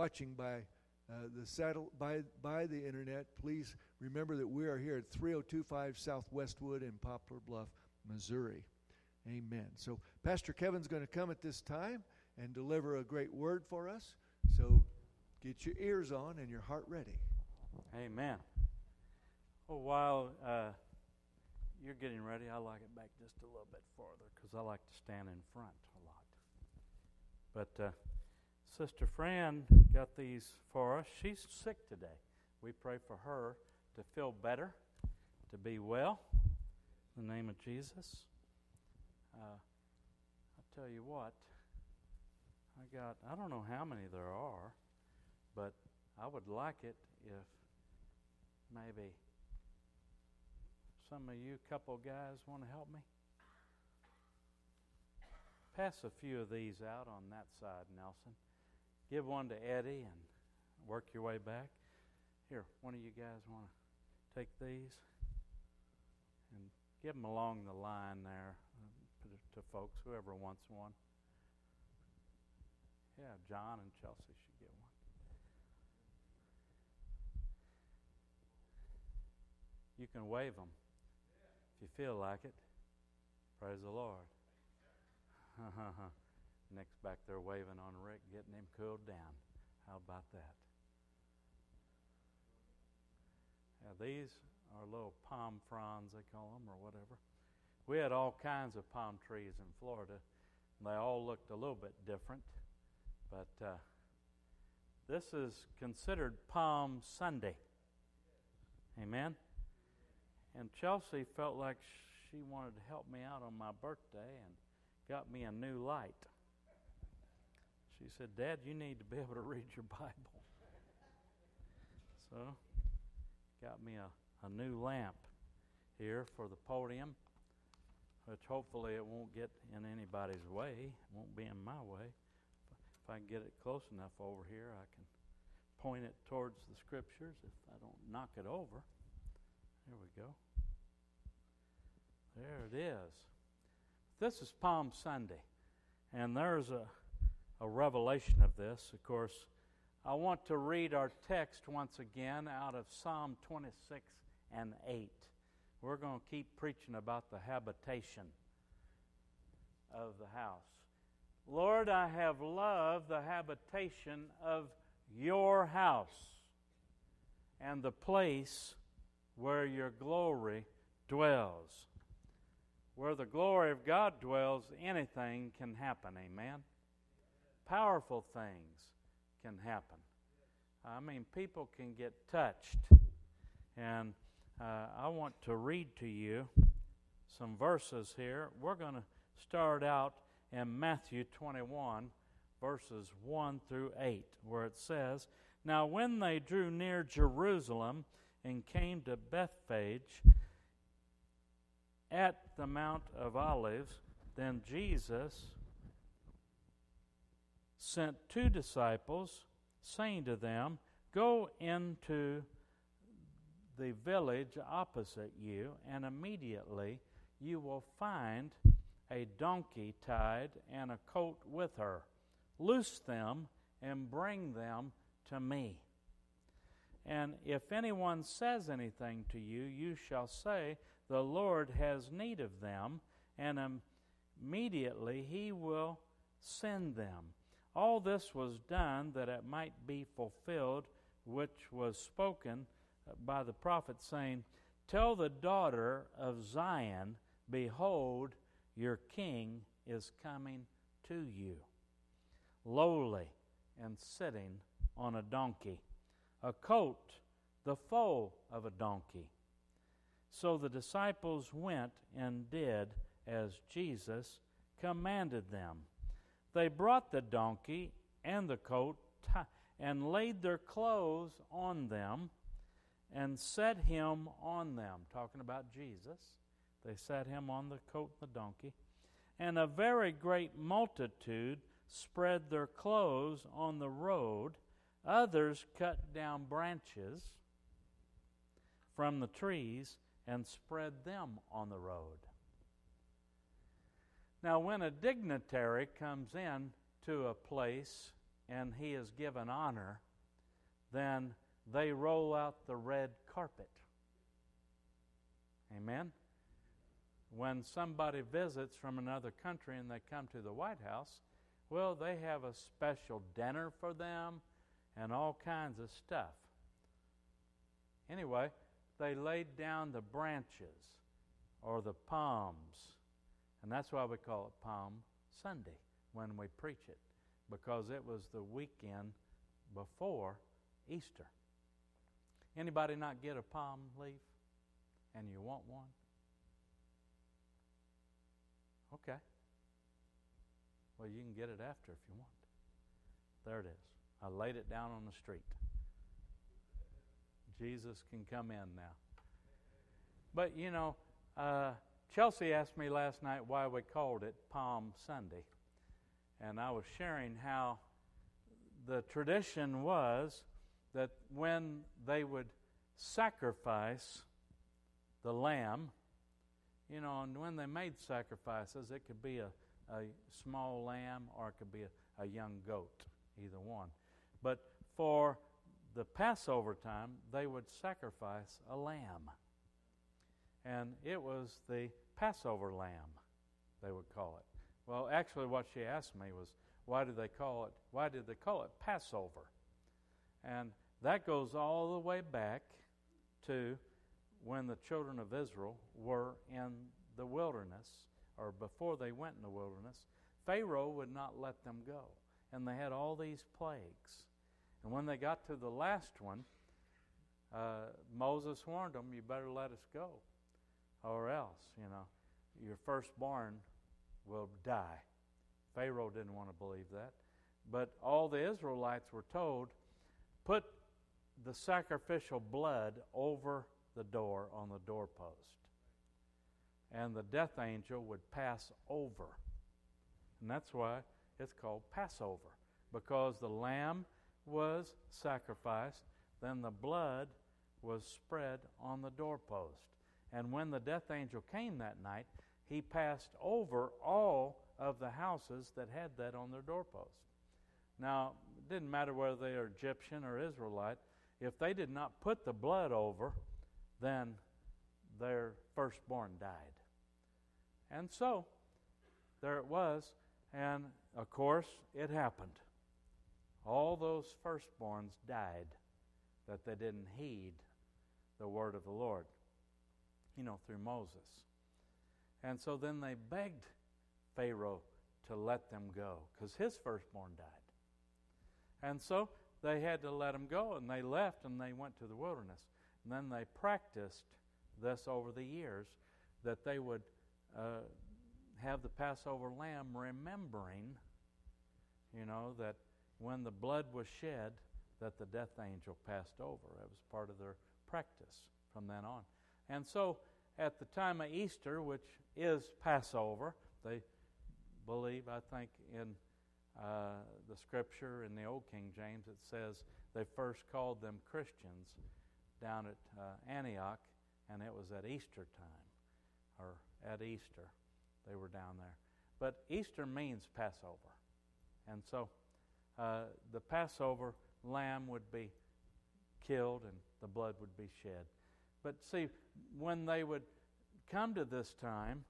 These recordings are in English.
watching by uh, the saddle by by the internet, please remember that we are here at 3025 South Westwood in Poplar Bluff, Missouri. Amen. So Pastor Kevin's going to come at this time and deliver a great word for us. So get your ears on and your heart ready. Amen. Well, while uh, you're getting ready, I like it back just a little bit farther because I like to stand in front a lot. But uh, Sister Fran got these for us. She's sick today. We pray for her to feel better, to be well. In the name of Jesus. Uh, I tell you what, I got, I don't know how many there are, but I would like it if maybe some of you couple guys want to help me. Pass a few of these out on that side, Nelson. Give one to Eddie and work your way back. Here, one of you guys want to take these and give them along the line there uh, to folks, whoever wants one. Yeah, John and Chelsea should get one. You can wave them if you feel like it. Praise the Lord. Nick's back there waving on Rick, getting him cooled down. How about that? Yeah, these are little palm fronds, they call them, or whatever. We had all kinds of palm trees in Florida. and They all looked a little bit different, but uh, this is considered Palm Sunday. Amen. And Chelsea felt like she wanted to help me out on my birthday and got me a new light. She said, Dad, you need to be able to read your Bible. So, got me a, a new lamp here for the podium, which hopefully it won't get in anybody's way, it won't be in my way. If I can get it close enough over here, I can point it towards the scriptures if I don't knock it over. There we go. There it is. This is Palm Sunday, and there's a a revelation of this. Of course, I want to read our text once again out of Psalm 26 and 8. We're going to keep preaching about the habitation of the house. Lord, I have loved the habitation of your house and the place where your glory dwells. Where the glory of God dwells, anything can happen. Amen powerful things can happen. I mean, people can get touched. And uh, I want to read to you some verses here. We're going to start out in Matthew 21, verses 1 through 8, where it says, Now when they drew near Jerusalem and came to Bethphage at the Mount of Olives, then Jesus sent two disciples, saying to them, Go into the village opposite you, and immediately you will find a donkey tied and a colt with her. Loose them and bring them to me. And if anyone says anything to you, you shall say, The Lord has need of them, and immediately he will send them. All this was done that it might be fulfilled, which was spoken uh, by the prophet, saying, Tell the daughter of Zion, Behold, your king is coming to you, lowly and sitting on a donkey, a colt, the foal of a donkey. So the disciples went and did as Jesus commanded them. They brought the donkey and the coat and laid their clothes on them and set him on them. Talking about Jesus. They set him on the coat and the donkey. And a very great multitude spread their clothes on the road. Others cut down branches from the trees and spread them on the road. Now, when a dignitary comes in to a place and he is given honor, then they roll out the red carpet. Amen? When somebody visits from another country and they come to the White House, well, they have a special dinner for them and all kinds of stuff. Anyway, they laid down the branches or the palms, and that's why we call it Palm Sunday when we preach it, because it was the weekend before Easter. Anybody not get a palm leaf and you want one? Okay. Well, you can get it after if you want. There it is. I laid it down on the street. Jesus can come in now. But you know, uh, Chelsea asked me last night why we called it Palm Sunday. And I was sharing how the tradition was that when they would sacrifice the lamb, you know, and when they made sacrifices, it could be a, a small lamb or it could be a, a young goat, either one. But for the Passover time, they would sacrifice a lamb. And it was the Passover lamb, they would call it. Well, actually, what she asked me was, why did they call it? Why did they call it Passover? And that goes all the way back to when the children of Israel were in the wilderness, or before they went in the wilderness. Pharaoh would not let them go, and they had all these plagues. And when they got to the last one, uh, Moses warned them, You better let us go, or else, you know, your firstborn will die. Pharaoh didn't want to believe that. But all the Israelites were told, Put the sacrificial blood over the door on the doorpost. And the death angel would pass over. And that's why it's called Passover, because the lamb was sacrificed, then the blood was spread on the doorpost. And when the death angel came that night, he passed over all of the houses that had that on their doorpost. Now, it didn't matter whether they are Egyptian or Israelite, if they did not put the blood over, then their firstborn died. And so, there it was, and of course, it happened. All those firstborns died that they didn't heed the word of the Lord, you know, through Moses. And so then they begged Pharaoh to let them go because his firstborn died. And so they had to let him go, and they left and they went to the wilderness. And then they practiced this over the years that they would uh, have the Passover lamb remembering, you know, that when the blood was shed, that the death angel passed over. It was part of their practice from then on. And so at the time of Easter, which is Passover, they believe, I think, in uh, the scripture in the Old King James, it says they first called them Christians down at uh, Antioch, and it was at Easter time, or at Easter. They were down there. But Easter means Passover. And so uh, the Passover lamb would be killed and the blood would be shed. But see, when they would come to this time,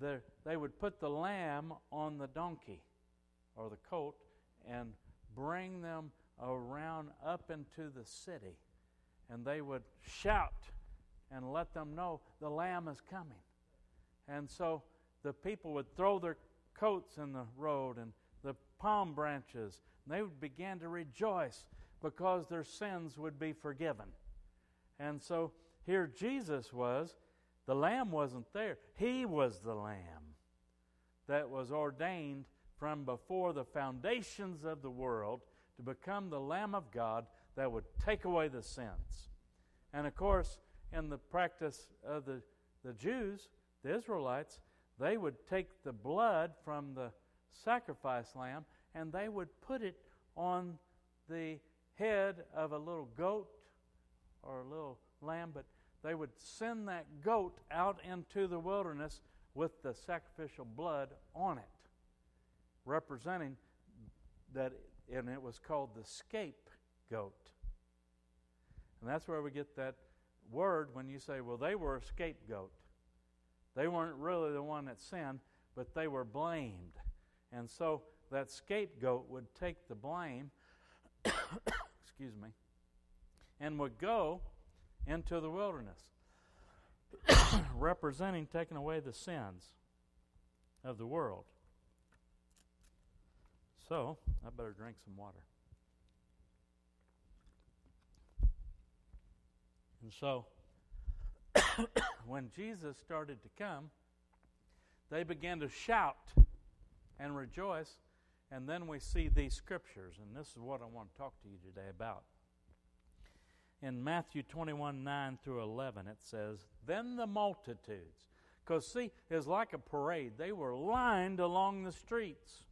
they would put the lamb on the donkey or the colt and bring them around up into the city. And they would shout and let them know the lamb is coming. And so the people would throw their coats in the road and the palm branches. And they would begin to rejoice because their sins would be forgiven. And so here Jesus was. The lamb wasn't there, he was the lamb that was ordained from before the foundations of the world to become the Lamb of God that would take away the sins. And of course, in the practice of the, the Jews, the Israelites, they would take the blood from the sacrifice lamb and they would put it on the head of a little goat or a little lamb, but they would send that goat out into the wilderness with the sacrificial blood on it representing that and it was called the scapegoat. And that's where we get that word when you say, well, they were a scapegoat. They weren't really the one that sinned, but they were blamed. And so that scapegoat would take the blame, excuse me, and would go into the wilderness, representing taking away the sins of the world. So, I better drink some water. And so, when Jesus started to come, they began to shout and rejoice. And then we see these scriptures, and this is what I want to talk to you today about. In Matthew 21 9 through 11, it says, Then the multitudes, because see, it's like a parade, they were lined along the streets.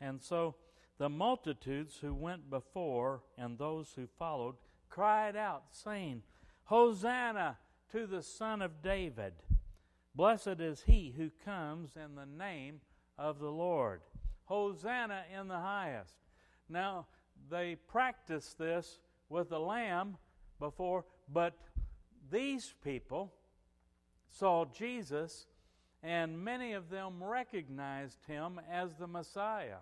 And so the multitudes who went before and those who followed cried out, saying, Hosanna to the Son of David. Blessed is he who comes in the name of the Lord. Hosanna in the highest. Now, they practiced this with the lamb before, but these people saw Jesus, and many of them recognized him as the Messiah.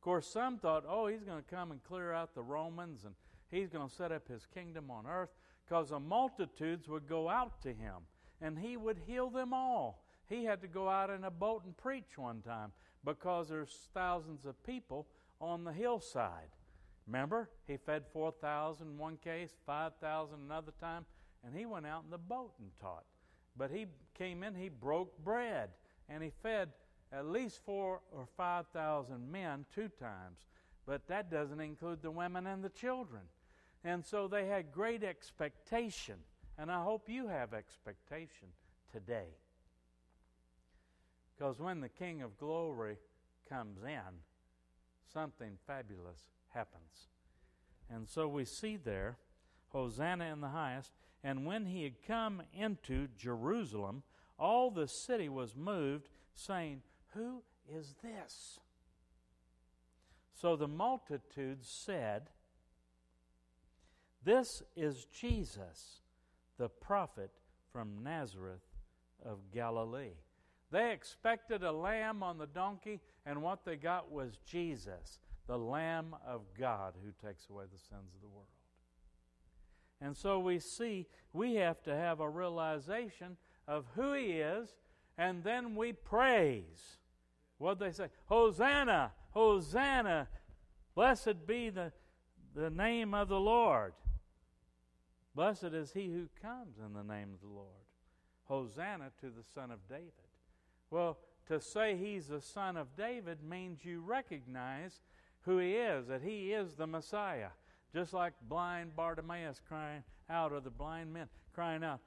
Of course, some thought, oh, he's going to come and clear out the Romans and he's going to set up his kingdom on earth because the multitudes would go out to him and he would heal them all. He had to go out in a boat and preach one time because there's thousands of people on the hillside. Remember, he fed 4,000 one case, 5,000 another time, and he went out in the boat and taught. But he came in, he broke bread, and he fed at least four or five thousand men two times, but that doesn't include the women and the children. And so they had great expectation, and I hope you have expectation today. Because when the King of Glory comes in, something fabulous happens. And so we see there, Hosanna in the highest, and when he had come into Jerusalem, all the city was moved, saying, who is this? So the multitude said, This is Jesus, the prophet from Nazareth of Galilee. They expected a lamb on the donkey, and what they got was Jesus, the Lamb of God who takes away the sins of the world. And so we see we have to have a realization of who He is, and then we praise. What they say? Hosanna! Hosanna! Blessed be the, the name of the Lord. Blessed is he who comes in the name of the Lord. Hosanna to the Son of David. Well, to say he's the Son of David means you recognize who he is, that he is the Messiah. Just like blind Bartimaeus crying out, or the blind men crying out,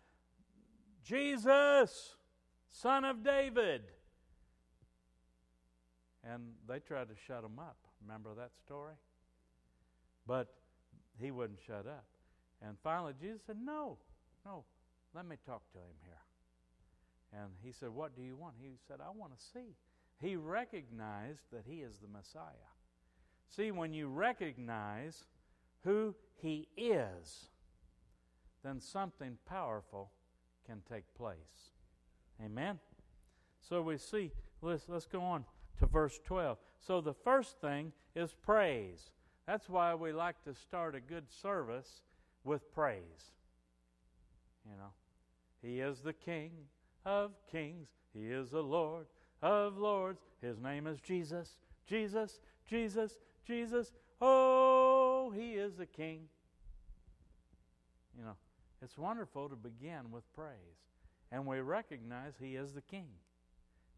Jesus, Son of David and they tried to shut him up. Remember that story? But he wouldn't shut up. And finally, Jesus said, No, no, let me talk to him here. And he said, What do you want? He said, I want to see. He recognized that he is the Messiah. See, when you recognize who he is, then something powerful can take place. Amen? So we see, let's, let's go on to verse 12. So the first thing is praise. That's why we like to start a good service with praise. You know, He is the King of kings, He is the Lord of lords. His name is Jesus, Jesus, Jesus, Jesus. Oh, He is the King. You know, it's wonderful to begin with praise. And we recognize He is the King.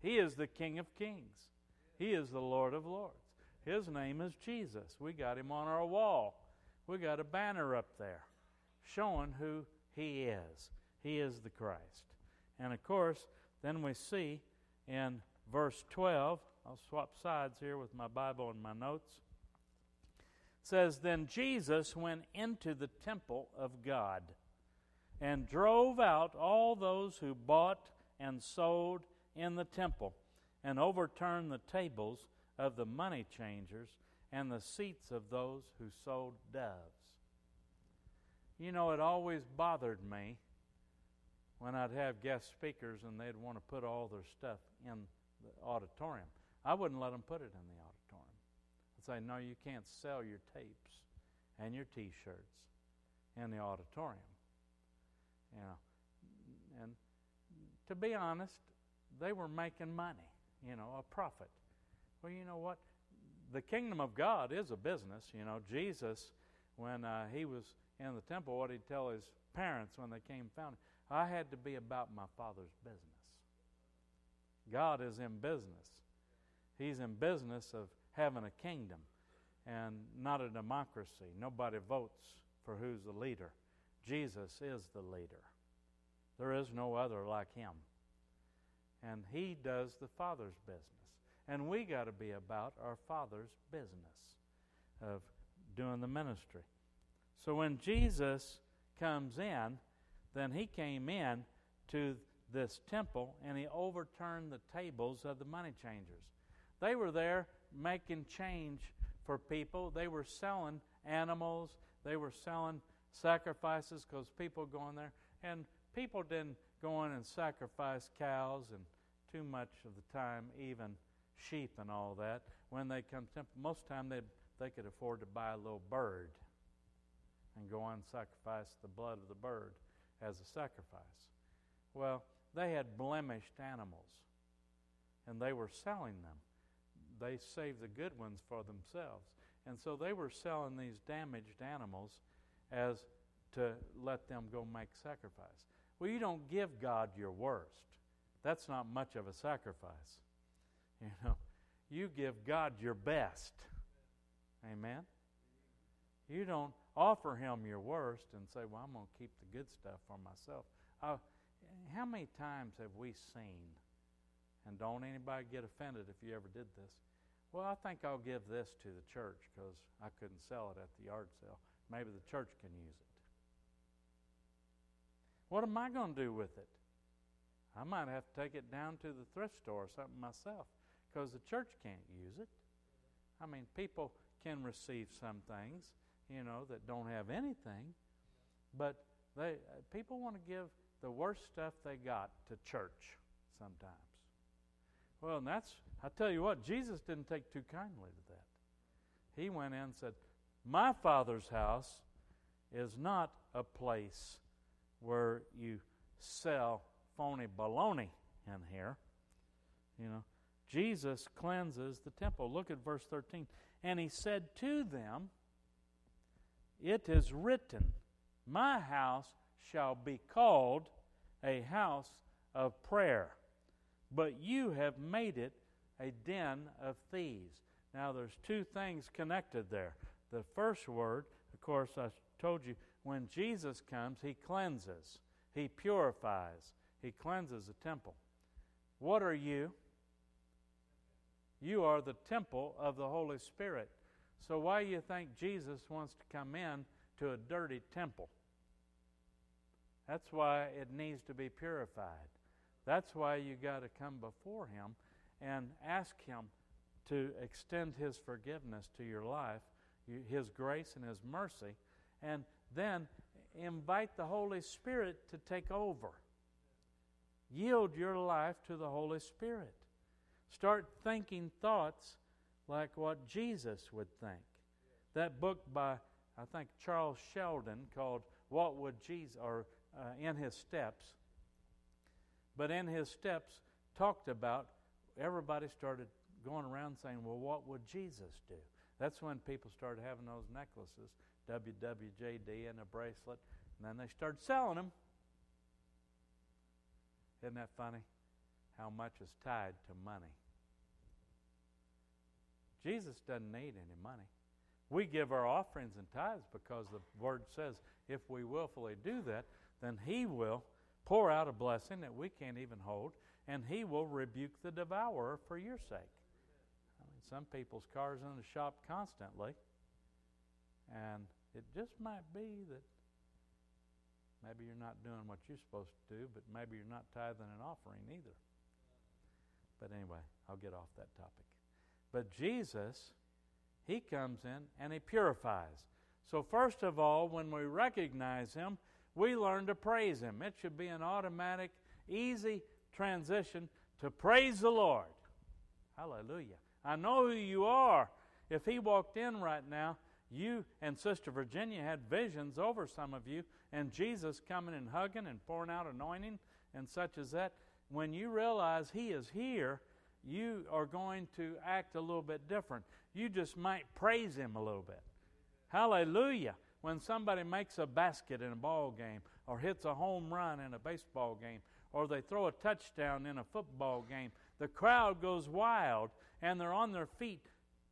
He is the King of kings. He is the Lord of Lords. His name is Jesus. We got him on our wall. We got a banner up there showing who he is. He is the Christ. And of course, then we see in verse 12, I'll swap sides here with my Bible and my notes. Says, Then Jesus went into the temple of God and drove out all those who bought and sold in the temple and overturned the tables of the money changers and the seats of those who sold doves. You know, it always bothered me when I'd have guest speakers and they'd want to put all their stuff in the auditorium. I wouldn't let them put it in the auditorium. Say, no, you can't sell your tapes and your t shirts in the auditorium. You know, and to be honest, they were making money, you know, a profit. Well, you know what? The kingdom of God is a business. You know, Jesus, when uh, he was in the temple, what he'd tell his parents when they came found him, I had to be about my Father's business. God is in business. He's in business of having a kingdom and not a democracy. Nobody votes for who's the leader. Jesus is the leader. There is no other like him. And he does the Father's business. And we got to be about our Father's business of doing the ministry. So when Jesus comes in, then he came in to this temple and he overturned the tables of the money changers. They were there making change for people. They were selling animals, they were selling sacrifices because people go in there. And people didn't go in and sacrifice cows and too much of the time, even sheep and all that. When they come to most time they they could afford to buy a little bird and go on and sacrifice the blood of the bird as a sacrifice. Well, they had blemished animals, and they were selling them. They saved the good ones for themselves. And so they were selling these damaged animals as to let them go make sacrifice. Well, you don't give God your worst. That's not much of a sacrifice. You know, you give God your best. Amen. You don't offer him your worst and say, Well, I'm going to keep the good stuff for myself. Uh, how many times have we seen, and don't anybody get offended if you ever did this? Well, I think I'll give this to the church because I couldn't sell it at the yard sale. Maybe the church can use it. What am I going to do with it? I might have to take it down to the thrift store or something myself because the church can't use it. I mean, people can receive some things, you know, that don't have anything. But they uh, people want to give the worst stuff they got to church sometimes. Well, and that's I tell you what, Jesus didn't take too kindly to that. He went in and said, "My Father's house is not a place where you sell phony baloney in here." You know, Jesus cleanses the temple. Look at verse 13. And he said to them, it is written, My house shall be called a house of prayer, but you have made it a den of thieves. Now, there's two things connected there. The first word, of course, I told you, when Jesus comes, he cleanses, he purifies, he cleanses the temple. What are you? You are the temple of the Holy Spirit. So why do you think Jesus wants to come in to a dirty temple? That's why it needs to be purified. That's why you got to come before him and ask him to extend his forgiveness to your life, his grace and his mercy, and then invite the Holy Spirit to take over. Yield your life to the Holy Spirit. Start thinking thoughts like what Jesus would think. That book by, I think, Charles Sheldon called What Would Jesus, or uh, In His Steps. But in his steps, talked about everybody started going around saying, Well, what would Jesus do? That's when people started having those necklaces, WWJD and a bracelet, and then they started selling them. Isn't that funny? How much is tied to money? Jesus doesn't need any money. We give our offerings and tithes because the Word says if we willfully do that, then He will pour out a blessing that we can't even hold, and He will rebuke the devourer for your sake. I mean, some people's cars in the shop constantly, and it just might be that maybe you're not doing what you're supposed to do, but maybe you're not tithing an offering either. But anyway, I'll get off that topic. But Jesus, He comes in and He purifies. So, first of all, when we recognize Him, we learn to praise Him. It should be an automatic, easy transition to praise the Lord. Hallelujah. I know who you are. If He walked in right now, you and Sister Virginia had visions over some of you, and Jesus coming and hugging and pouring out anointing and such as that. When you realize He is here, you are going to act a little bit different. You just might praise Him a little bit. Hallelujah. When somebody makes a basket in a ball game, or hits a home run in a baseball game, or they throw a touchdown in a football game, the crowd goes wild and they're on their feet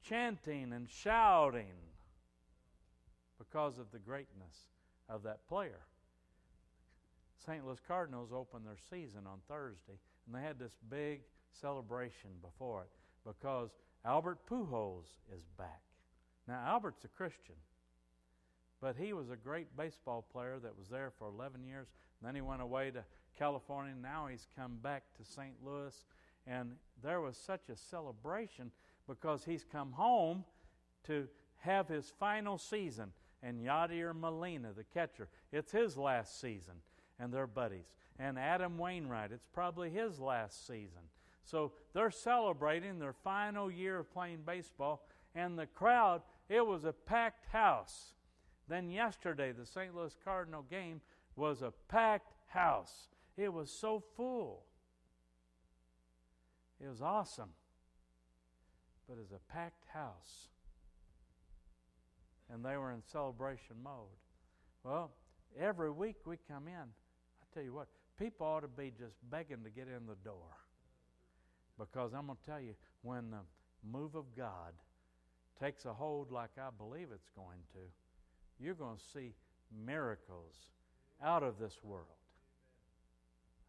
chanting and shouting because of the greatness of that player. St. Louis Cardinals opened their season on Thursday, and they had this big celebration before it because Albert Pujols is back. Now, Albert's a Christian, but he was a great baseball player that was there for 11 years. then he went away to California. Now he's come back to St. Louis, and there was such a celebration because he's come home to have his final season. And Yadier Molina, the catcher, it's his last season, and they're buddies. And Adam Wainwright, it's probably his last season. So they're celebrating their final year of playing baseball, and the crowd, it was a packed house. Then yesterday, the St. Louis Cardinal game was a packed house. It was so full. It was awesome. But it's a packed house. And they were in celebration mode. Well, every week we come in, I tell you what, people ought to be just begging to get in the door. Because I'm going to tell you, when the move of God takes a hold like I believe it's going to, you're going to see miracles out of this world.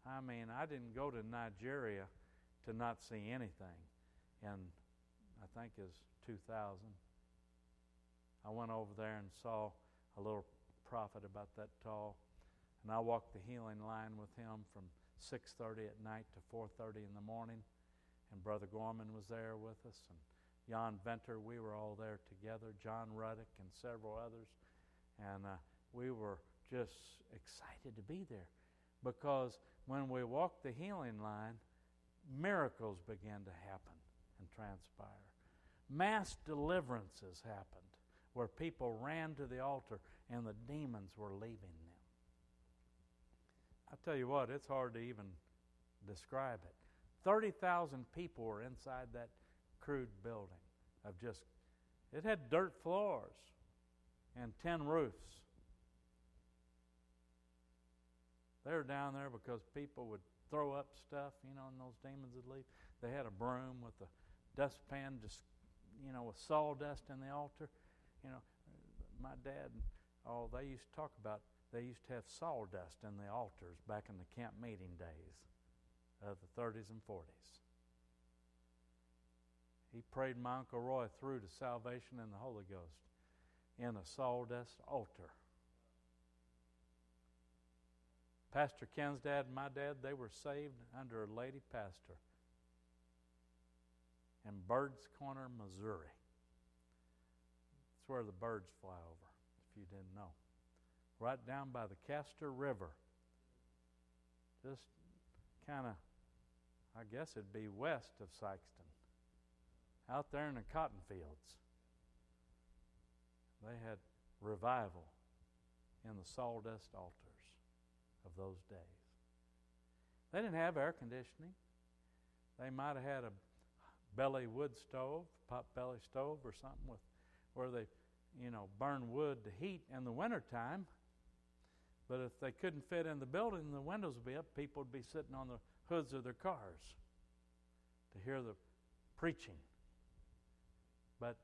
I mean, I didn't go to Nigeria to not see anything. And I think is 2000. I went over there and saw a little prophet about that tall, and I walked the healing line with him from 6:30 at night to 4:30 in the morning and Brother Gorman was there with us, and Jan Venter. We were all there together. John Ruddick and several others, and uh, we were just excited to be there because when we walked the healing line, miracles began to happen and transpire. Mass deliverances happened where people ran to the altar and the demons were leaving them. I tell you what, it's hard to even describe it. 30,000 people were inside that crude building of just, it had dirt floors and 10 roofs. They were down there because people would throw up stuff, you know, and those demons would leave. They had a broom with a dustpan, just, you know, with sawdust in the altar. You know, my dad, oh, they used to talk about, they used to have sawdust in the altars back in the camp meeting days of the 30s and 40s. He prayed my Uncle Roy through to salvation in the Holy Ghost in a sawdust altar. Pastor Ken's dad and my dad, they were saved under a lady pastor in Bird's Corner, Missouri. That's where the birds fly over, if you didn't know. Right down by the Castor River. Just kind of I guess it'd be west of Sikeston, out there in the cotton fields. They had revival in the sawdust altars of those days. They didn't have air conditioning. They might have had a belly wood stove, pot belly stove, or something with where they, you know, burn wood to heat in the wintertime. But if they couldn't fit in the building, the windows would be up, people would be sitting on the hoods of their cars to hear the preaching. But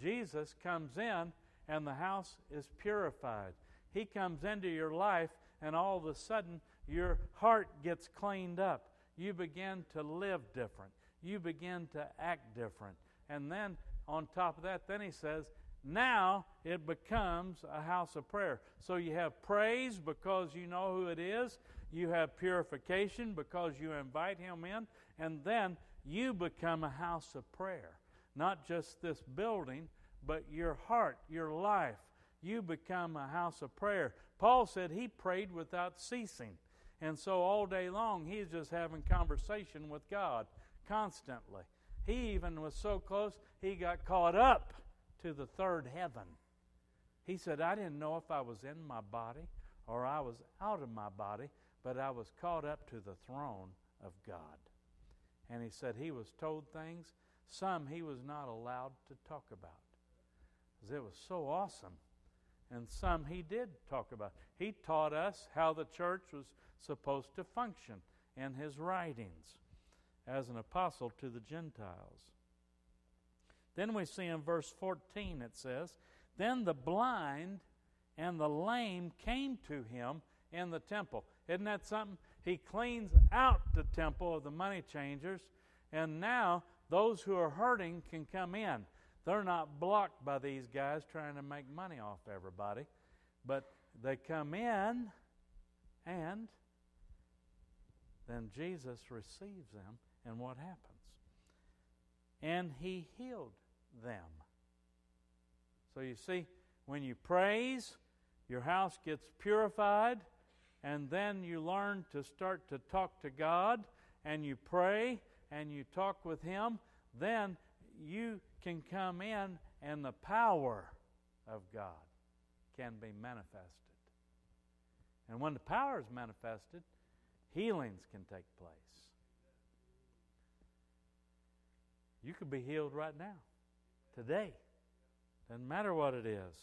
Jesus comes in and the house is purified. He comes into your life, and all of a sudden, your heart gets cleaned up. You begin to live different. You begin to act different. And then, on top of that, then he says, now it becomes a house of prayer. So you have praise because you know who it is. You have purification because you invite Him in. And then you become a house of prayer. not just this building, but your heart, your life. You become a house of prayer. Paul said he prayed without ceasing. And so all day long, he's just having conversation with God constantly. He even was so close, he got caught up to the third heaven. He said, I didn't know if I was in my body or I was out of my body, but I was caught up to the throne of God. And he said he was told things, some he was not allowed to talk about. Because it was so awesome. And some he did talk about. He taught us how the church was supposed to function in his writings as an apostle to the Gentiles. Then we see in verse 14 it says, Then the blind and the lame came to him in the temple. Isn't that something? He cleans out the temple of the money changers, and now those who are hurting can come in. They're not blocked by these guys trying to make money off everybody, but they come in, and then Jesus receives them, and what happens? And he healed them. So you see, when you praise, your house gets purified, and then you learn to start to talk to God, and you pray, and you talk with Him, then you can come in, and the power of God can be manifested. And when the power is manifested, healings can take place. You could be healed right now, today. Doesn't matter what it is.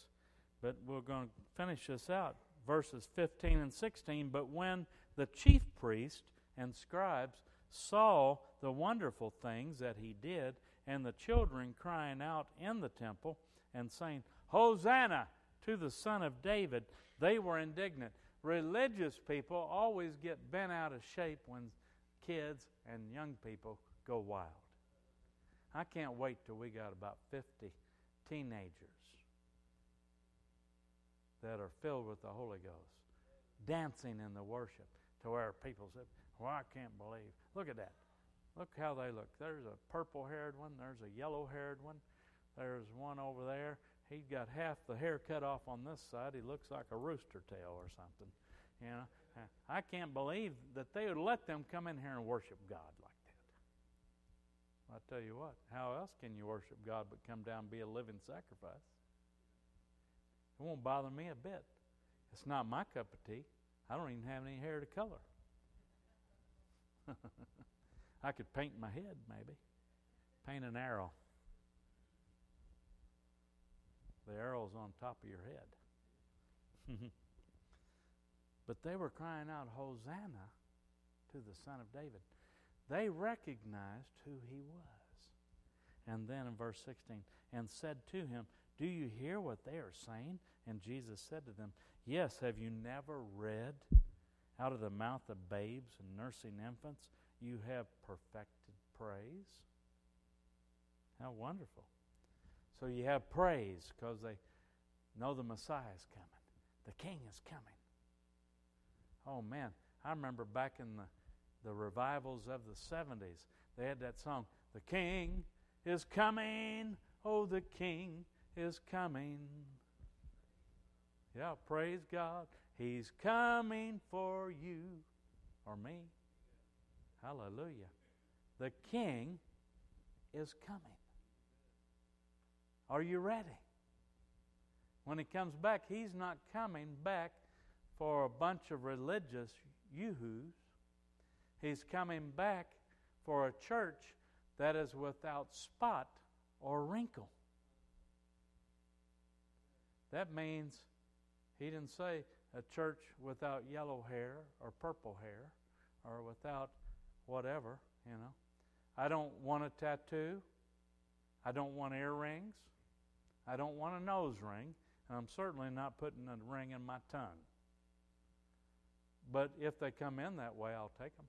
But we're going to finish this out. Verses 15 and 16. But when the chief priest and scribes saw the wonderful things that he did, and the children crying out in the temple and saying, Hosanna to the Son of David, they were indignant. Religious people always get bent out of shape when kids and young people go wild. I can't wait till we got about 50 teenagers that are filled with the Holy Ghost, dancing in the worship to where people say, Well, I can't believe. Look at that. Look how they look. There's a purple haired one, there's a yellow haired one, there's one over there. He's got half the hair cut off on this side. He looks like a rooster tail or something. You know, uh, I can't believe that they would let them come in here and worship God like that. I tell you what, how else can you worship God but come down and be a living sacrifice? It won't bother me a bit. It's not my cup of tea. I don't even have any hair to color. I could paint my head, maybe. Paint an arrow. The arrow's on top of your head. but they were crying out, Hosanna to the Son of David. They recognized who he was. And then in verse 16, and said to him, Do you hear what they are saying? And Jesus said to them, Yes, have you never read out of the mouth of babes and nursing infants, you have perfected praise? How wonderful. So you have praise because they know the Messiah is coming, the King is coming. Oh man, I remember back in the, the revivals of the 70s, they had that song, The King is coming, oh, the King is coming. Yeah, praise God. He's coming for you or me. Hallelujah. The King is coming. Are you ready? When he comes back, he's not coming back for a bunch of religious yoo-hoos. He's coming back for a church that is without spot or wrinkle. That means he didn't say a church without yellow hair or purple hair or without whatever, you know. I don't want a tattoo. I don't want earrings. I don't want a nose ring. And I'm certainly not putting a ring in my tongue. But if they come in that way, I'll take them.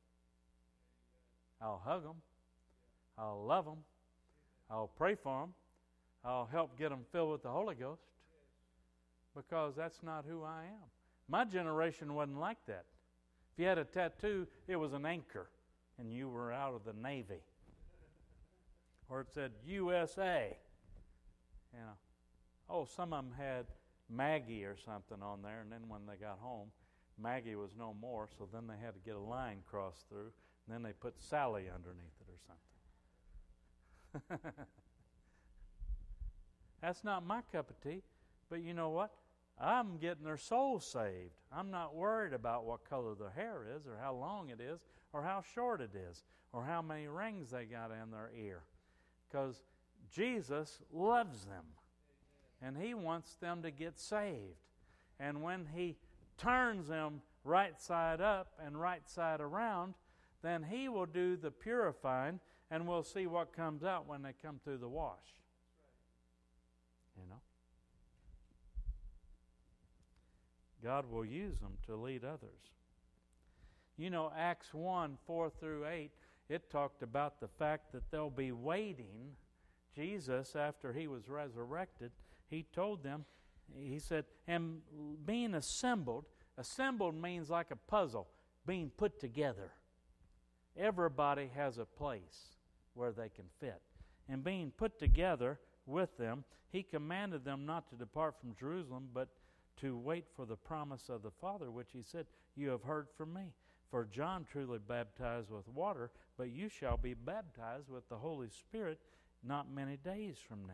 I'll hug them. I'll love them. I'll pray for them. I'll help get them filled with the Holy Ghost because that's not who I am. My generation wasn't like that. If you had a tattoo, it was an anchor and you were out of the Navy. or it said USA. You know, oh, some of them had Maggie or something on there, and then when they got home, Maggie was no more, so then they had to get a line crossed through, and then they put Sally underneath it or something. That's not my cup of tea, but you know what? I'm getting their soul saved. I'm not worried about what color their hair is, or how long it is, or how short it is, or how many rings they got in their ear. Because Jesus loves them, and He wants them to get saved. And when He turns them right side up and right side around, then He will do the purifying, and we'll see what comes out when they come through the wash. You know? God will use them to lead others. You know, Acts 1 4 through 8, it talked about the fact that they'll be waiting. Jesus, after he was resurrected, he told them, he said, and being assembled, assembled means like a puzzle, being put together. Everybody has a place where they can fit. And being put together with them, he commanded them not to depart from Jerusalem, but to wait for the promise of the Father, which he said, You have heard from me. For John truly baptized with water, but you shall be baptized with the Holy Spirit not many days from now.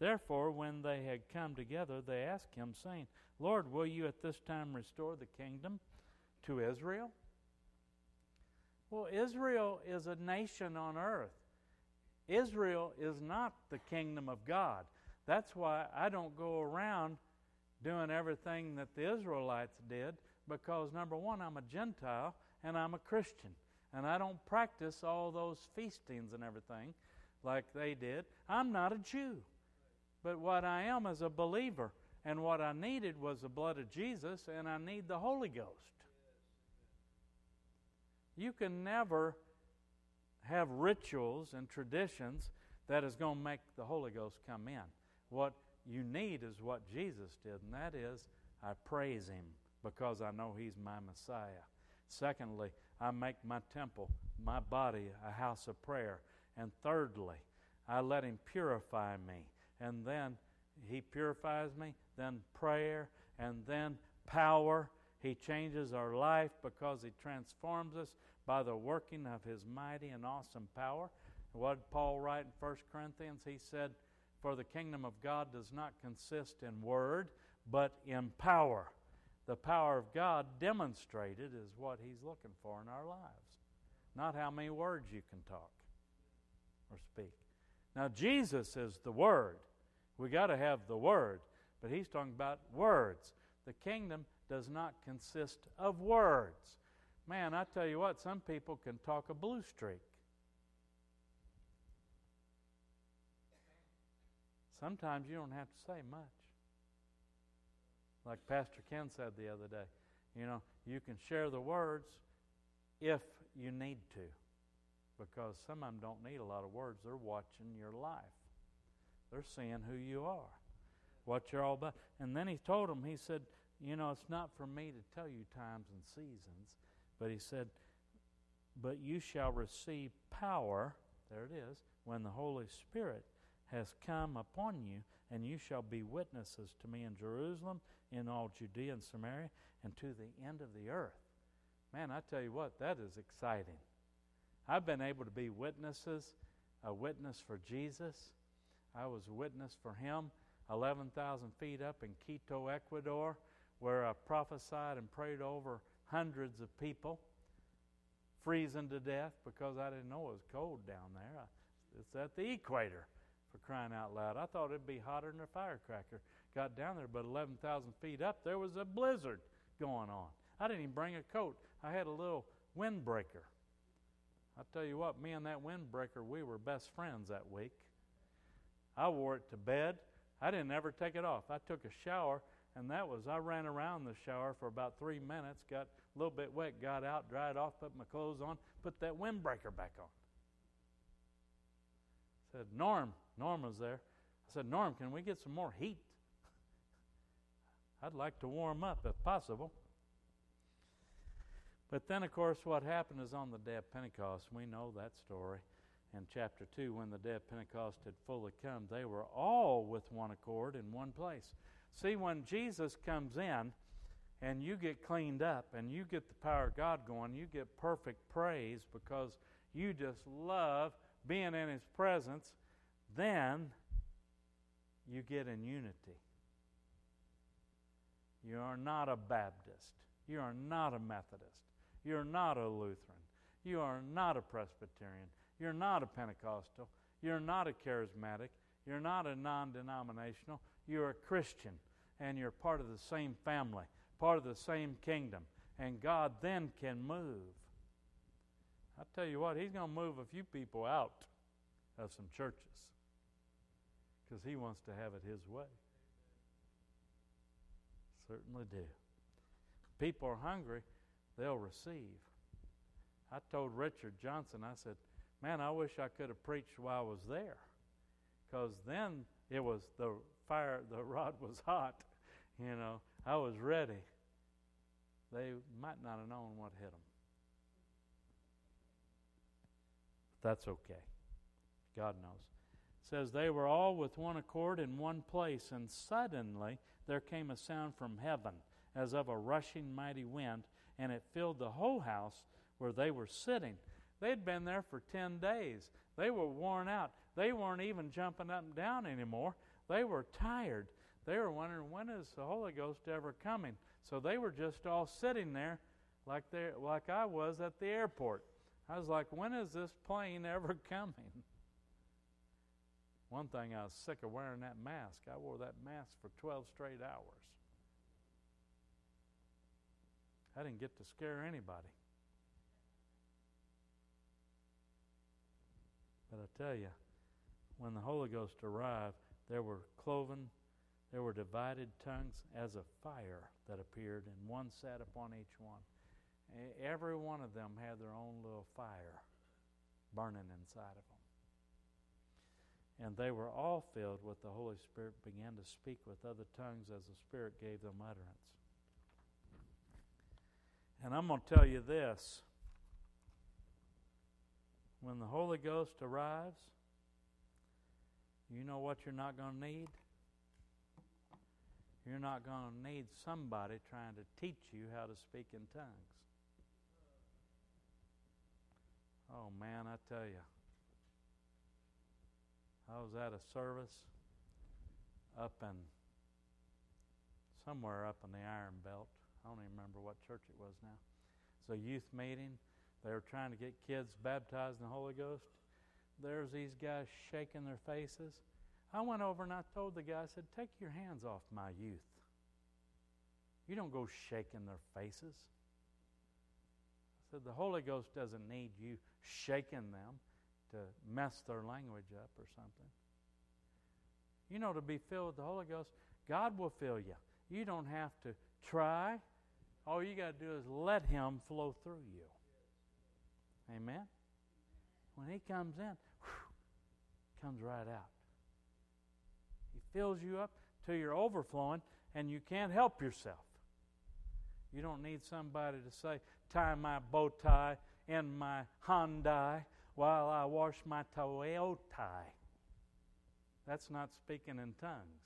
Therefore, when they had come together, they asked him, saying, Lord, will you at this time restore the kingdom to Israel? Well, Israel is a nation on earth. Israel is not the kingdom of God. That's why I don't go around doing everything that the Israelites did because, number one, I'm a Gentile and I'm a Christian. And I don't practice all those feastings and everything like they did. I'm not a Jew. But what I am is a believer. And what I needed was the blood of Jesus, and I need the Holy Ghost. You can never have rituals and traditions that is going to make the Holy Ghost come in. What you need is what Jesus did, and that is I praise Him because I know He's my Messiah. Secondly, I make my temple, my body, a house of prayer. And thirdly, I let Him purify me. And then He purifies me, then prayer, and then power. He changes our life because He transforms us by the working of His mighty and awesome power. What did Paul write in 1 Corinthians? He said, For the kingdom of God does not consist in word, but in power the power of God demonstrated is what He's looking for in our lives, not how many words you can talk or speak. Now, Jesus is the Word. We got to have the Word, but He's talking about words. The kingdom does not consist of words. Man, I tell you what, some people can talk a blue streak. Sometimes you don't have to say much. Like Pastor Ken said the other day, you know, you can share the words if you need to, because some of them don't need a lot of words. They're watching your life, they're seeing who you are, what you're all about. And then he told them, he said, you know, it's not for me to tell you times and seasons, but he said, but you shall receive power, there it is, when the Holy Spirit has come upon you, and you shall be witnesses to me in Jerusalem in all Judea and Samaria and to the end of the earth. Man, I tell you what, that is exciting. I've been able to be witnesses, a witness for Jesus. I was a witness for him 11,000 feet up in Quito, Ecuador, where I prophesied and prayed over hundreds of people, freezing to death because I didn't know it was cold down there. It's at the equator, for crying out loud. I thought it'd be hotter than a firecracker got down there, but 11,000 feet up, there was a blizzard going on. I didn't even bring a coat. I had a little windbreaker. I tell you what, me and that windbreaker, we were best friends that week. I wore it to bed. I didn't ever take it off. I took a shower, and that was, I ran around the shower for about three minutes, got a little bit wet, got out, dried off, put my clothes on, put that windbreaker back on. said, Norm, Norm was there. I said, Norm, can we get some more heat? I'd like to warm up if possible. But then, of course, what happened is on the day of Pentecost, we know that story. in chapter 2 when the day of Pentecost had fully come, they were all with one accord in one place. See, when Jesus comes in and you get cleaned up and you get the power of God going, you get perfect praise because you just love being in His presence, then you get in unity. You are not a Baptist. You are not a Methodist. You're not a Lutheran. You are not a Presbyterian. You're not a Pentecostal. You're not a charismatic. You're not a non denominational. You're a Christian. And you're part of the same family, part of the same kingdom. And God then can move. I tell you what, He's going to move a few people out of some churches because He wants to have it His way. Certainly do. People are hungry, they'll receive. I told Richard Johnson, I said, Man, I wish I could have preached while I was there. Because then it was the fire, the rod was hot. You know, I was ready. They might not have known what hit them. But That's okay. God knows. Says they were all with one accord in one place, and suddenly there came a sound from heaven as of a rushing mighty wind, and it filled the whole house where they were sitting. They'd been there for 10 days. They were worn out. They weren't even jumping up and down anymore. They were tired. They were wondering, when is the Holy Ghost ever coming? So they were just all sitting there like, they like I was at the airport. I was like, when is this plane ever coming? One thing, I was sick of wearing that mask. I wore that mask for 12 straight hours. I didn't get to scare anybody. But I tell you, when the Holy Ghost arrived, there were cloven, there were divided tongues as a fire that appeared, and one sat upon each one. Every one of them had their own little fire burning inside of them. And they were all filled with the Holy Spirit, began to speak with other tongues as the Spirit gave them utterance. And I'm going to tell you this when the Holy Ghost arrives, you know what you're not going to need? You're not going to need somebody trying to teach you how to speak in tongues. Oh, man, I tell you. I was at a service up in somewhere up in the Iron Belt. I don't even remember what church it was now. It's a youth meeting. They were trying to get kids baptized in the Holy Ghost. There's these guys shaking their faces. I went over and I told the guy, I said, Take your hands off my youth. You don't go shaking their faces. I said, The Holy Ghost doesn't need you shaking them to mess their language up or something. You know, to be filled with the Holy Ghost, God will fill you. You don't have to try. All you got to do is let Him flow through you. Amen? When He comes in, whew, comes right out. He fills you up till you're overflowing and you can't help yourself. You don't need somebody to say, tie my bow tie in my Hyundai while I wash my Toyota. That's not speaking in tongues.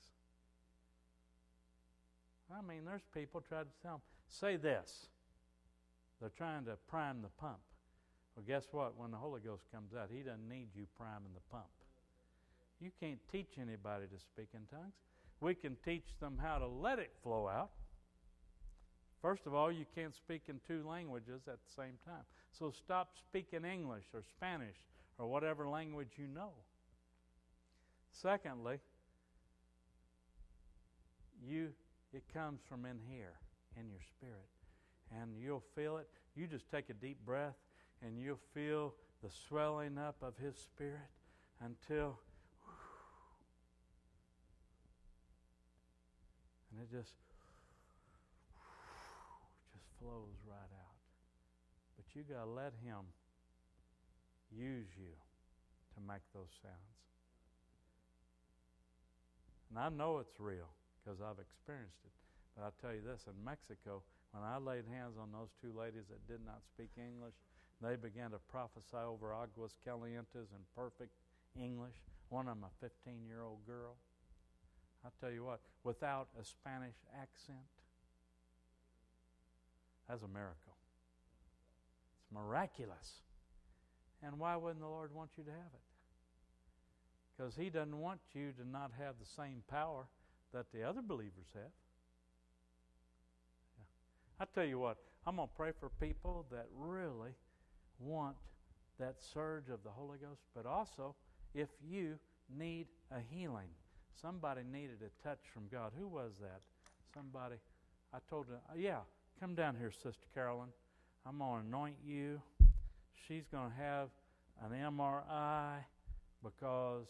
I mean, there's people try to tell them, say this. They're trying to prime the pump. Well, guess what? When the Holy Ghost comes out, He doesn't need you priming the pump. You can't teach anybody to speak in tongues. We can teach them how to let it flow out. First of all, you can't speak in two languages at the same time. So stop speaking English or Spanish or whatever language you know. Secondly, you it comes from in here in your spirit. And you'll feel it. You just take a deep breath and you'll feel the swelling up of his spirit until and it just flows right out. But you got to let him use you to make those sounds. And I know it's real because I've experienced it. But I'll tell you this in Mexico, when I laid hands on those two ladies that did not speak English, They began to prophesy over Aguas Calientes in perfect English. One of them, a 15 year old girl. I'll tell you what, without a Spanish accent. That's a miracle. It's miraculous. And why wouldn't the Lord want you to have it? Because He doesn't want you to not have the same power that the other believers have. Yeah. I tell you what, I'm going to pray for people that really want that surge of the Holy Ghost, but also if you need a healing. Somebody needed a touch from God. Who was that? Somebody. I told her, uh, yeah, come down here, Sister Carolyn. I'm going to anoint you. She's going to have an MRI because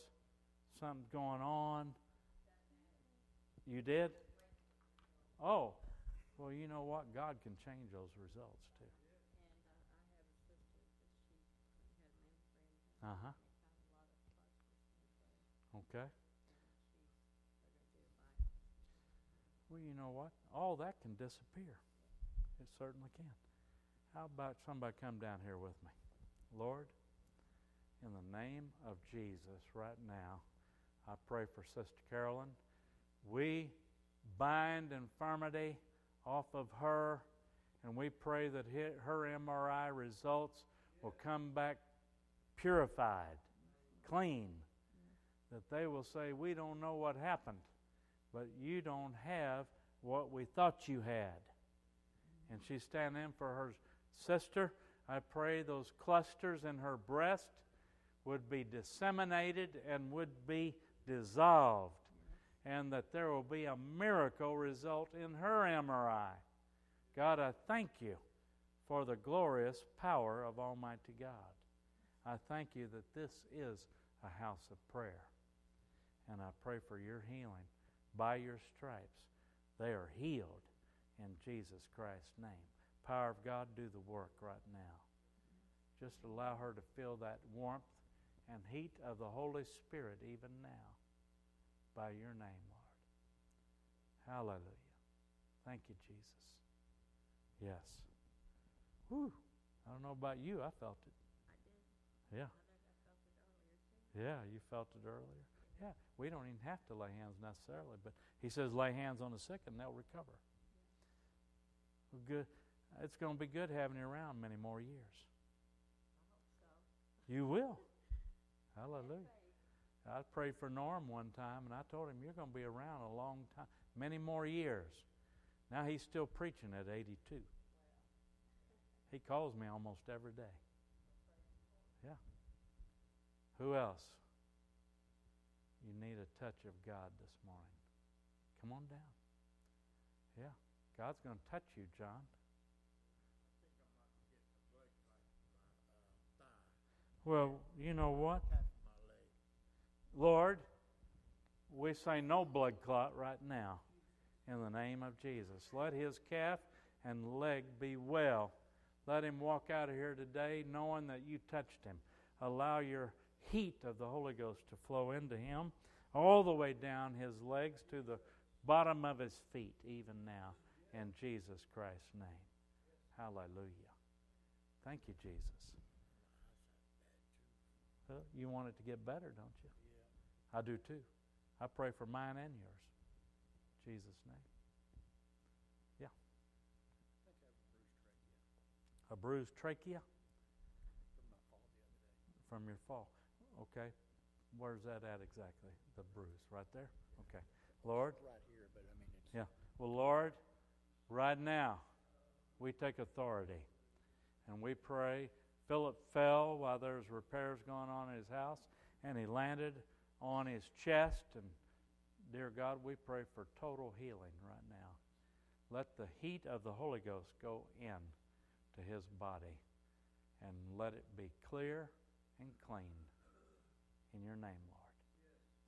something's going on. You did? Oh, well, you know what? God can change those results too. Uh huh. Okay. Well, you know what? All that can disappear. It certainly can. How about somebody come down here with me? Lord, in the name of Jesus, right now, I pray for Sister Carolyn. We bind infirmity off of her, and we pray that her MRI results will come back purified, clean, that they will say, We don't know what happened, but you don't have what we thought you had. And she's standing in for her sister. I pray those clusters in her breast would be disseminated and would be dissolved, and that there will be a miracle result in her MRI. God, I thank you for the glorious power of Almighty God. I thank you that this is a house of prayer. And I pray for your healing. By your stripes, they are healed in Jesus Christ's name. Power of God, do the work right now. Just allow her to feel that warmth and heat of the Holy Spirit even now. By your name, Lord. Hallelujah. Thank you, Jesus. Yes. Whew. I don't know about you, I felt it. I did. Yeah. Yeah, you felt it earlier. Yeah, we don't even have to lay hands necessarily, but he says lay hands on the sick and they'll recover. Good. It's going to be good having you around many more years. So. You will. Hallelujah. I prayed for Norm one time, and I told him, You're going to be around a long time, many more years. Now he's still preaching at 82. He calls me almost every day. Yeah. Who else? You need a touch of God this morning. Come on down. Yeah. God's going to touch you, John. Well, you know what? Lord, we say no blood clot right now in the name of Jesus. Let his calf and leg be well. Let him walk out of here today knowing that you touched him. Allow your heat of the Holy Ghost to flow into him all the way down his legs to the bottom of his feet, even now, in Jesus Christ's name. Hallelujah. Thank you, Jesus. Well, you want it to get better, don't you? I do too. I pray for mine and yours. Jesus' name. Yeah. a bruised trachea? From your fall. Okay. Where's that at exactly? The bruise. Right there? Okay. Lord? Right here, but I mean it's. Yeah. Well, Lord, right now, we take authority and we pray. Philip fell while there was repairs going on in his house, and he landed on his chest. And dear God, we pray for total healing right now. Let the heat of the Holy Ghost go in to his body and let it be clear and clean. In your name, Lord.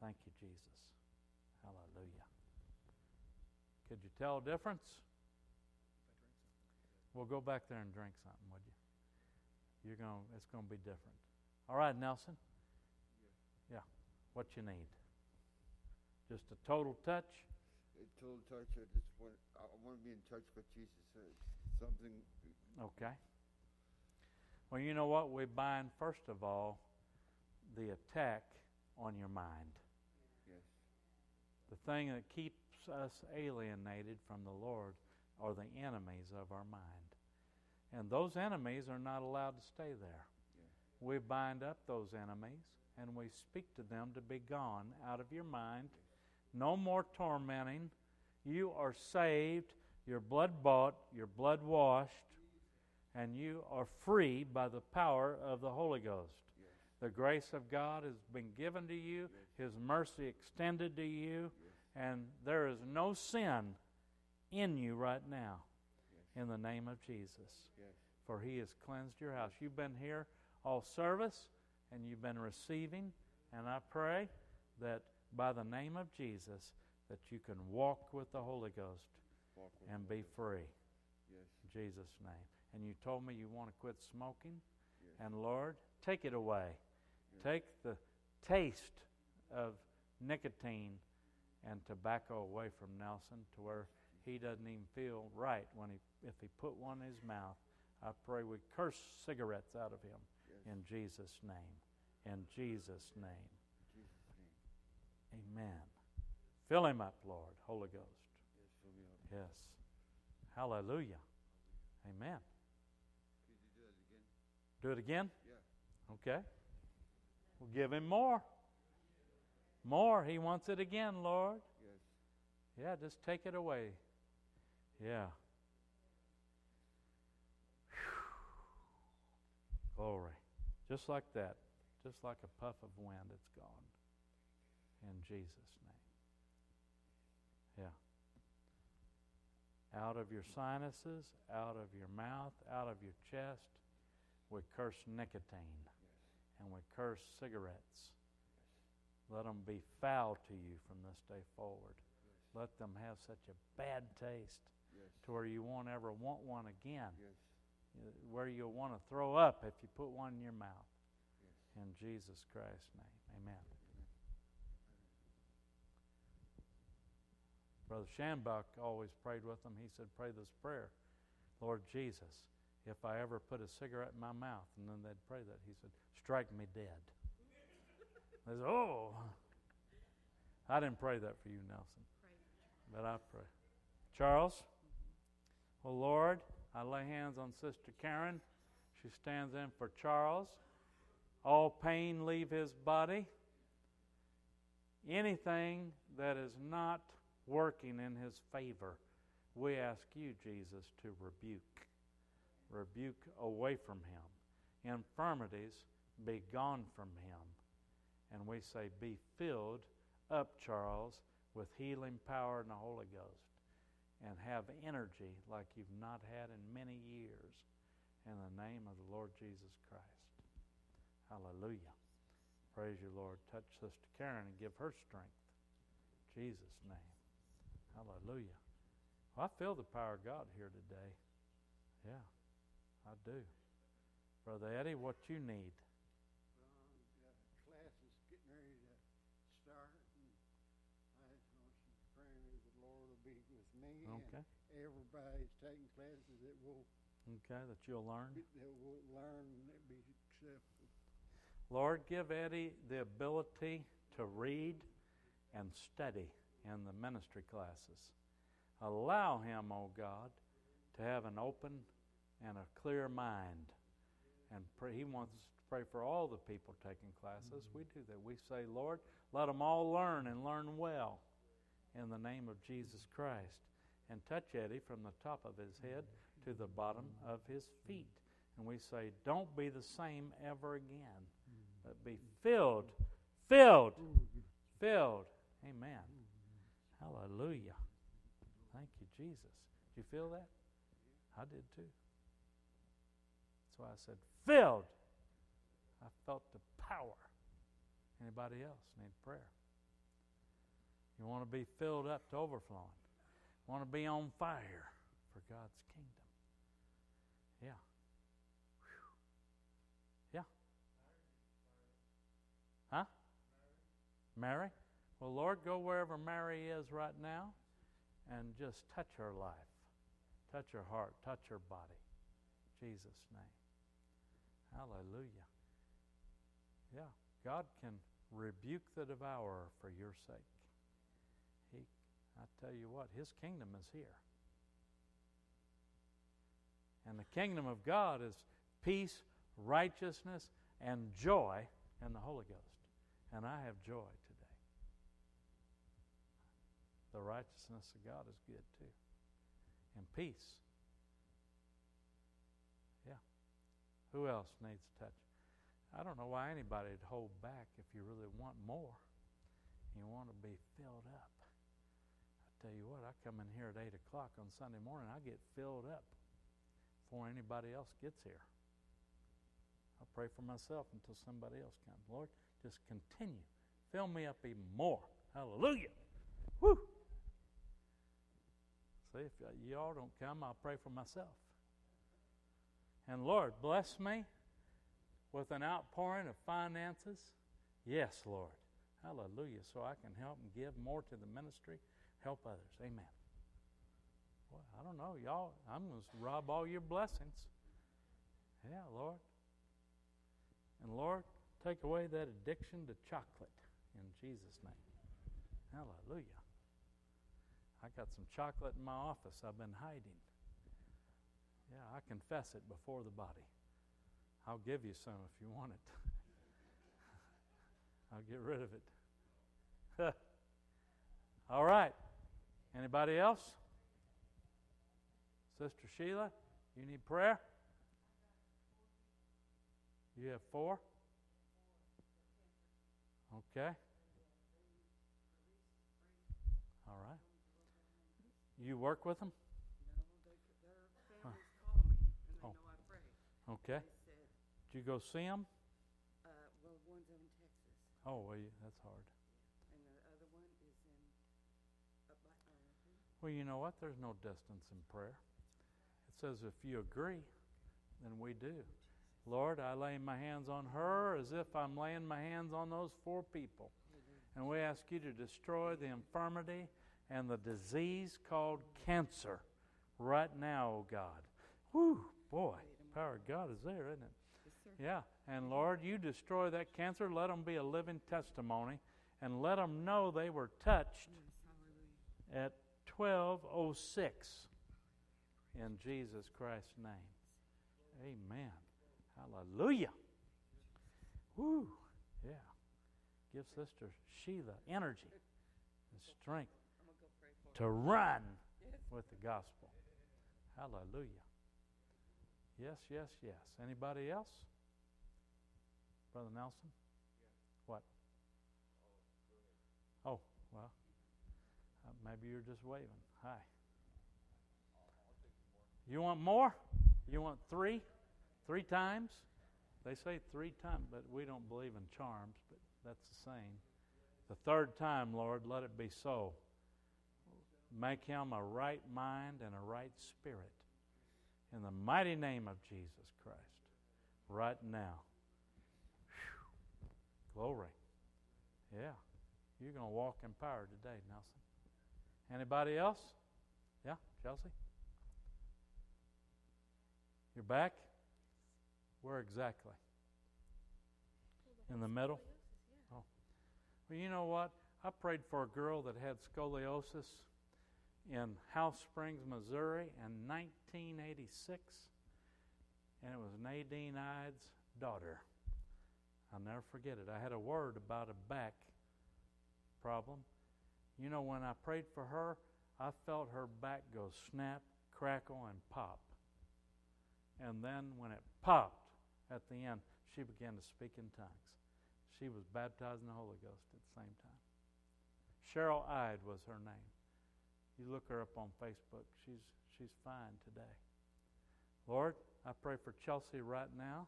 Thank you, Jesus. Hallelujah. Could you tell a difference? We'll go back there and drink something, would you? You're going it's gonna be different. All right, Nelson. Yeah. What you need? Just a total touch? A total touch. I just want I want to be in touch with Jesus. Something Okay. Well, you know what? We bind, first of all, the attack on your mind. Yes. The thing that keeps us alienated from the Lord are the enemies of our mind. And those enemies are not allowed to stay there. Yeah. We bind up those enemies and we speak to them to be gone out of your mind. No more tormenting. You are saved, you're blood bought, you're blood washed, and you are free by the power of the Holy Ghost. Yes. The grace of God has been given to you, His mercy extended to you, and there is no sin in you right now Yes. In the name of Jesus. Yes. For He has cleansed your house. You've been here all service and you've been receiving, and I pray that by the name of Jesus that you can walk with the Holy Ghost and be free. Yes. In Jesus' name. And you told me you want to quit smoking. Yes. And Lord, take it away. Yes. Take the taste of nicotine and tobacco away from Nelson to where he doesn't even feel right when he if he put one in his mouth. I pray we curse cigarettes out of him Yes. in Jesus' name. In Jesus' name. Jesus' name. Amen. Fill him up, Lord, Holy Ghost. Yes. Fill me up. Yes. Hallelujah. Amen. Could you do that again? Do it again? Yeah. Okay. We'll give him more. More. He wants it again, Lord. Yes. Yeah, just take it away. Yeah. Glory. Just like that. Just like a puff of wind, it's gone. In Jesus' name. Yeah. Out of your sinuses, out of your mouth, out of your chest, we curse nicotine and we curse cigarettes. Let them be foul to you from this day forward. Let them have such a bad taste Yes. to where you won't ever want one again, Yes. where you'll want to throw up if you put one in your mouth. Yes. In Jesus Christ's name, amen. Brother Shanbuck always prayed with them. He said, Pray this prayer Lord Jesus, if I ever put a cigarette in my mouth, and then they'd pray that, he said, Strike me dead. they said, Oh. I didn't pray that for you, Nelson. But I pray. Charles? Well, Lord, I lay hands on Sister Karen. She stands in for Charles. All pain leave his body. Anything that is not working in his favor, we ask you, Jesus, to rebuke. Rebuke away from him. Infirmities be gone from him. And we say, Be filled up, Charles, with healing power and the Holy Ghost. And have energy like you've not had in many years. In the name of the Lord Jesus Christ. Hallelujah. Praise you, Lord. Touch Sister Karen and give her strength. In Jesus' name. Hallelujah. Well, I feel the power of God here today. Yeah, I do. Brother Eddie, what you need? Well, the class getting ready to start, be with me Okay. and everybody's taking classes that will Okay, that you'll learn. that will learn and be successful. Lord, give Eddie the ability to read and study in the ministry classes. Allow him, O oh God, to have an open and a clear mind. And pray, he wants us to pray for all the people taking classes. Mm-hmm. We do that. We say, Lord, let them all learn and learn well in the name of Jesus Christ. And touch Eddie from the top of his head to the bottom of his feet. And we say, don't be the same ever again but be filled, filled, filled. Amen. Hallelujah. Thank you, Jesus. You feel that? I did too. That's why I said filled. I felt the power. Anybody else need prayer? You want to be filled up to overflowing. You Want to be on fire for God's kingdom. Yeah. Yeah? Huh? Mary? Well, Lord, go wherever Mary is right now and just touch her life, touch her heart, touch her body. Jesus' name. Hallelujah. Yeah, God can rebuke the devourer for your sake. I tell you what, His kingdom is here. And the kingdom of God is peace, righteousness, and joy in the Holy Ghost. And I have joy today. The righteousness of God is good too. And peace. Yeah. Who else needs touch? I don't know why anybody'd hold back if you really want more. You want to be filled up. Tell you what, I come in here at 8 o'clock on Sunday morning, I get filled up before anybody else gets here. I pray for myself until somebody else comes. Lord, just continue. Fill me up even more. Hallelujah. Woo! See, if y'all don't come, I'll pray for myself. And Lord, bless me with an outpouring of finances. Yes, Lord. Hallelujah. So I can help and give more to the ministry, help others. Amen. Well, I don't know, y'all. I'm going to rob all your blessings. Yeah, Lord. And Lord, take away that addiction to chocolate in Jesus' name. Hallelujah. I got some chocolate in my office I've been hiding. Yeah, I confess it before the body. I'll give you some if you want it. I'll get rid of it. All right. Anybody else? Sister Sheila, you need prayer? You have four? Okay. All right. You work with them? No, Huh. families call me, and they Oh. know I pray. Okay. Said, Did you go see them? uh, well, one's in Texas, Oh, well, you, that's hard. and the other one is in, up by Arlington. Well, you know what? There's no distance in prayer. It says if you agree, then we do. Lord, I lay my hands on her as if I'm laying my hands on those four people. And we ask you to destroy the infirmity and the disease called cancer right now, oh God. Whew, boy, power of God is there, isn't it? Yes. Yeah, and Lord, you destroy that cancer. Let them be a living testimony, and let them know they were touched Yes, at 1206 in Jesus Christ's name. Amen. Hallelujah. Woo. Yeah. Give Sister Sheila energy and strength to run with the gospel. Hallelujah. Yes, yes, yes. Anybody else? Brother Nelson? What? Oh, well, maybe you're just waving. Hi. You want more? You want three? Three times? They say three times, but we don't believe in charms, but that's the same. The third time, Lord, let it be so. Make him a right mind and a right spirit. In the mighty name of Jesus Christ. Right now. Whew. Glory. Yeah. You're going to walk in power today, Nelson. Anybody else? Yeah, Chelsea? You're back? Where exactly? In the middle? Oh. Well, you know what? I prayed for a girl that had scoliosis in House Springs, Missouri in 1986, and it was Nadine Ide's daughter. I'll never forget it. I had a word about a back problem. You know, when I prayed for her, I felt her back go snap, crackle, and pop. And then when it popped at the end, she began to speak in tongues. She was baptized in the Holy Ghost at the same time. Cheryl Ide was her name. You look her up on Facebook. She's she's fine today. Lord, I pray for Chelsea right now.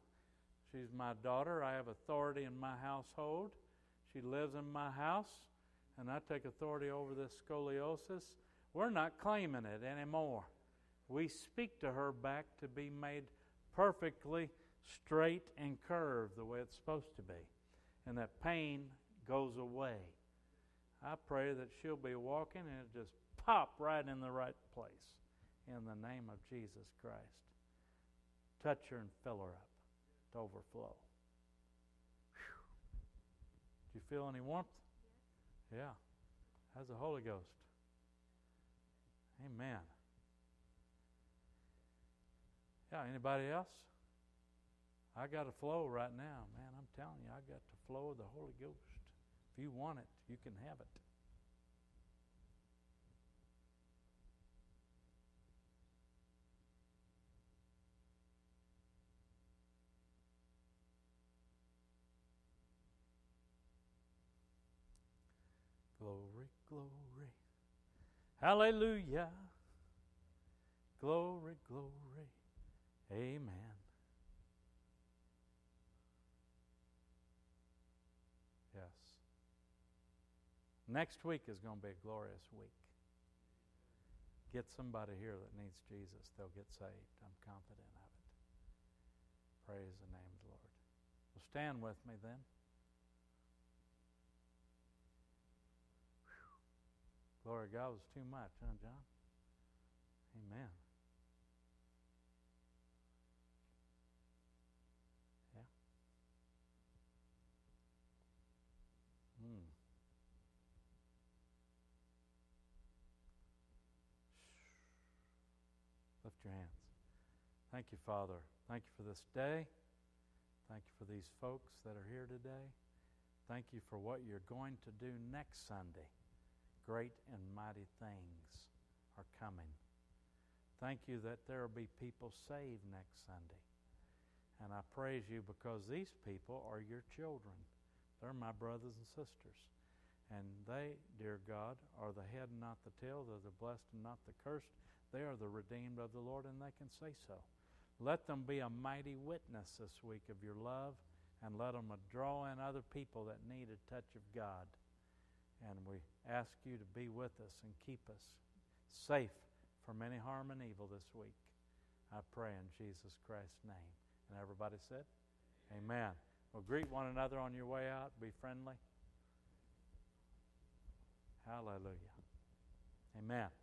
She's my daughter. I have authority in my household. She lives in my house, and I take authority over this scoliosis. We're not claiming it anymore. We speak to her back to be made perfectly straight and curved the way it's supposed to be. And that pain goes away. I pray that she'll be walking and it just pop right in the right place in the name of Jesus Christ. Touch her and fill her up. to overflow. Whew. Do you feel any warmth? Yeah. How's the Holy Ghost? Amen. Yeah, anybody else? I got a flow right now, man. I'm telling you, I got the flow of the Holy Ghost. If you want it, you can have it. Glory. Hallelujah. Glory, glory. Amen. Yes. Next week is going to be a glorious week. Get somebody here that needs Jesus, they'll get saved. I'm confident of it. Praise the name of the Lord. Well, stand with me then. Glory to God was too much, huh, John? Amen. Yeah. Hmm. Lift your hands. Thank you, Father. Thank you for this day. Thank you for these folks that are here today. Thank you for what you're going to do next Sunday. Great and mighty things are coming. Thank you that there will be people saved next Sunday. And I praise you because these people are your children. They're my brothers and sisters. And they, dear God, are the head and not the tail. They're the blessed and not the cursed. They are the redeemed of the Lord, and they can say so. Let them be a mighty witness this week of your love, and let them draw in other people that need a touch of God. And we ask you to be with us and keep us safe from any harm and evil this week. I pray in Jesus Christ's name. And everybody said, Amen. Well, greet one another on your way out. Be friendly. Hallelujah. Amen.